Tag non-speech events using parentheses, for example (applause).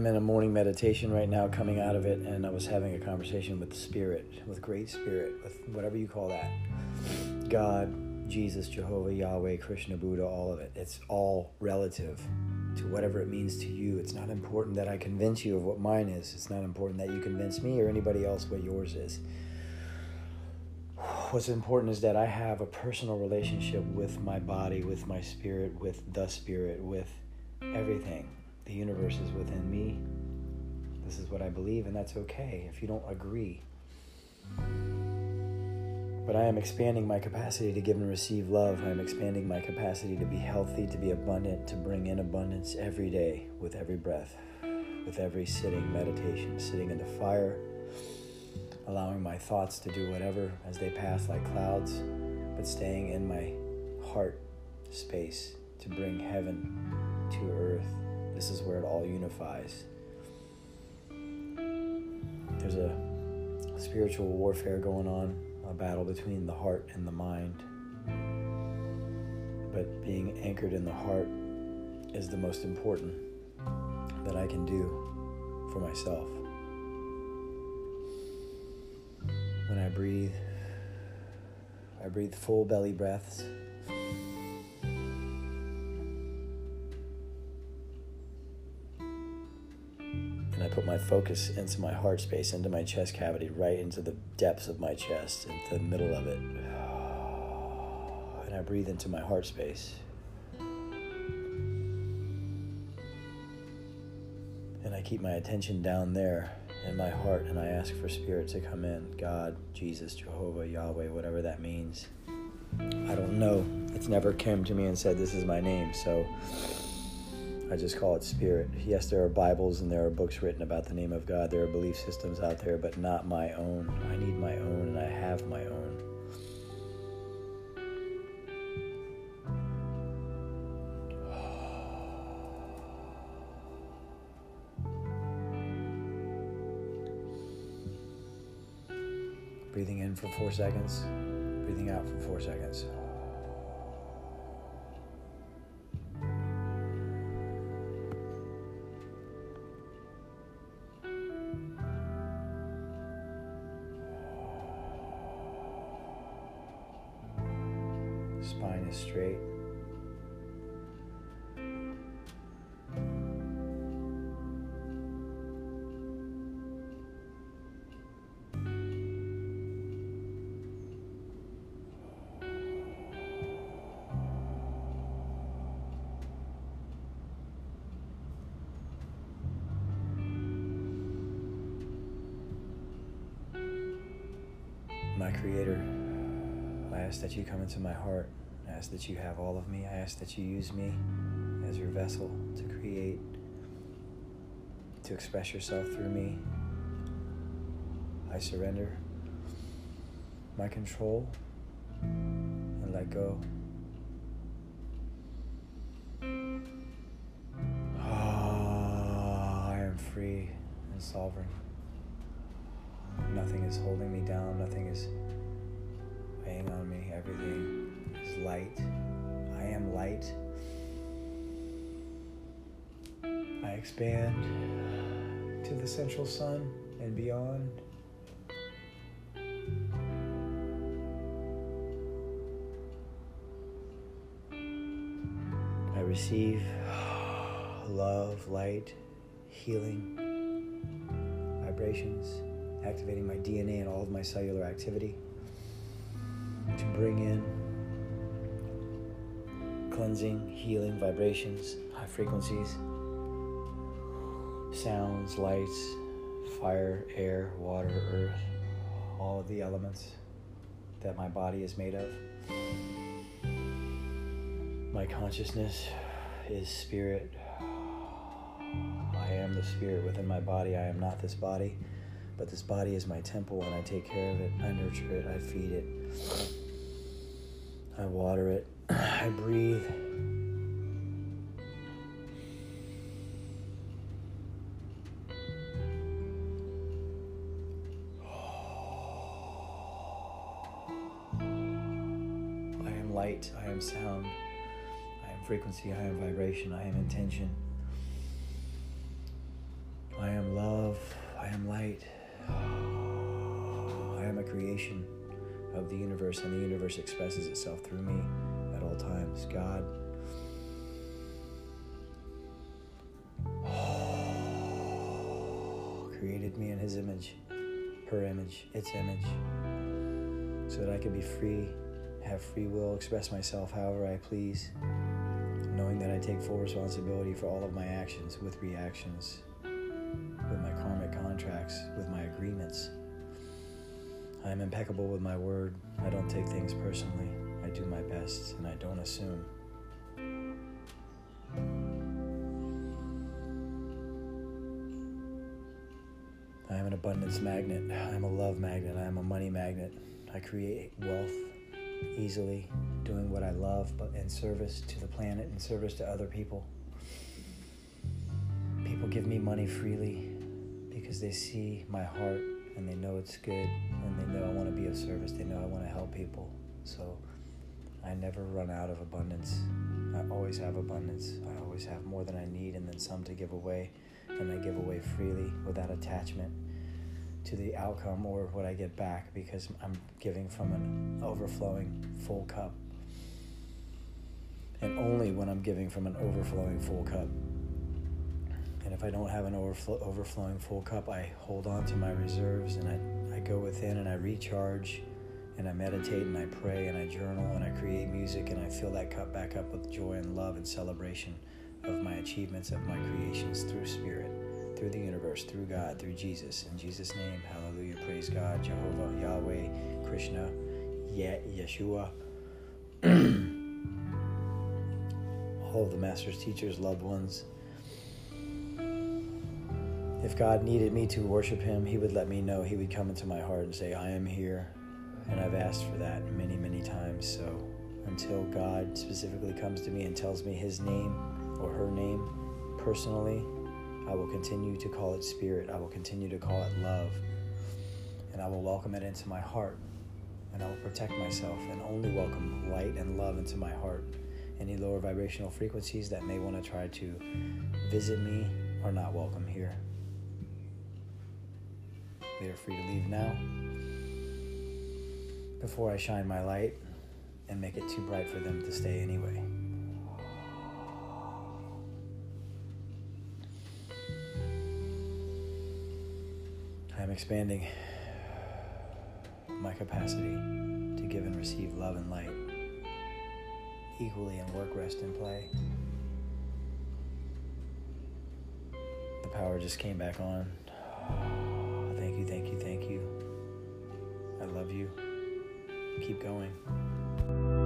I'm in a morning meditation right now, coming out of it, and I was having a conversation with the Spirit, with Great Spirit, with whatever you call that. God, Jesus, Jehovah, Yahweh, Krishna, Buddha, all of it. It's all relative to whatever it means to you. It's not important that I convince you of what mine is. It's not important that you convince me or anybody else what yours is. What's important is that I have a personal relationship with my body, with my spirit, with the spirit, with everything. The universe is within me. This is what I believe, and that's okay if you don't agree. But I am expanding my capacity to give and receive love. I am expanding my capacity to be healthy, to be abundant, to bring in abundance every day with every breath, with every sitting meditation, sitting in the fire, allowing my thoughts to do whatever as they pass like clouds, but staying in my heart space to bring heaven to earth. This is where it all unifies. There's a spiritual warfare going on a battle between the heart and the mind. But being anchored in the heart is the most important that I can do for myself. When I breathe, I breathe full belly breaths. And I put my focus into my heart space, into my chest cavity, right into the depths of my chest, into the middle of it. (sighs) And I breathe into my heart space. And I keep my attention down there in my heart and I ask for spirit to come in God, Jesus, Jehovah, Yahweh, whatever that means. I don't know. It's never came to me and said, This is my name. So I just call it spirit. Yes, there are Bibles and there are books written about the name of God. There are belief systems out there, but not my own. I need my own, and I have my own. Breathing in for four seconds, breathing out for four seconds. Is straight. My Creator, I ask that you come into my heart. I ask that you have all of me. I ask that you use me as your vessel to create, to express yourself through me. I surrender my control and let go. Ah, I am free and sovereign. Nothing is holding me down. Nothing is weighing on me. Everything is light. I am light. I expand to the central sun and beyond. I receive love, light, healing, vibrations, activating my DNA and all of my cellular activity to bring in cleansing, healing vibrations, high frequencies, sounds, lights, fire, air, water, earth, all of the elements that my body is made of. My consciousness is spirit. I am the spirit within my body. I am not this body, but this body is my temple and I take care of it. I nurture it. I feed it. I water it. I breathe. I am light, I am sound, I am frequency, I am vibration, I am intention. I am love, I am light, I am a creation of the universe, and the universe expresses itself through me all times. God, oh, created me in His image, her image, its image, so that I could be free, have free will, express myself however I please, knowing that I take full responsibility for all of my actions with reactions, with my karmic contracts, with my agreements. I am impeccable with my word. I don't take things personally. I do my best and I don't assume. I am an abundance magnet. I am a love magnet. I am a money magnet. I create wealth easily, doing what I love, but in service to the planet, in service to other people. People give me money freely because they see my heart and they know it's good and they know I want to be of service. They know I want to help people. So I never run out of abundance. I always have abundance. I always have more than I need and then some to give away. And I give away freely without attachment to the outcome or what I get back because I'm giving from an overflowing full cup. And only when I'm giving from an overflowing full cup. And if I don't have an overflow, overflowing full cup, I hold on to my reserves and I, I go within and I recharge and I meditate and I pray and I journal and I create music and I fill that cup back up with joy and love and celebration of my achievements, of my creations through Spirit, through the universe, through God, through Jesus. In Jesus' name, hallelujah, praise God, Jehovah, Yahweh, Krishna, Ye- Yeshua, (clears throat) all the masters, teachers, loved ones. If God needed me to worship Him, He would let me know. He would come into my heart and say, I am here. And I've asked for that many, many times. So until God specifically comes to me and tells me His name or her name personally, I will continue to call it spirit. I will continue to call it love. And I will welcome it into my heart. And I will protect myself and only welcome light and love into my heart. Any lower vibrational frequencies that may want to try to visit me are not welcome here. They are free to leave now before I shine my light and make it too bright for them to stay anyway. I am expanding my capacity to give and receive love and light equally in work, rest, and play. The power just came back on. Thank you, thank you, thank you. I love you keep going.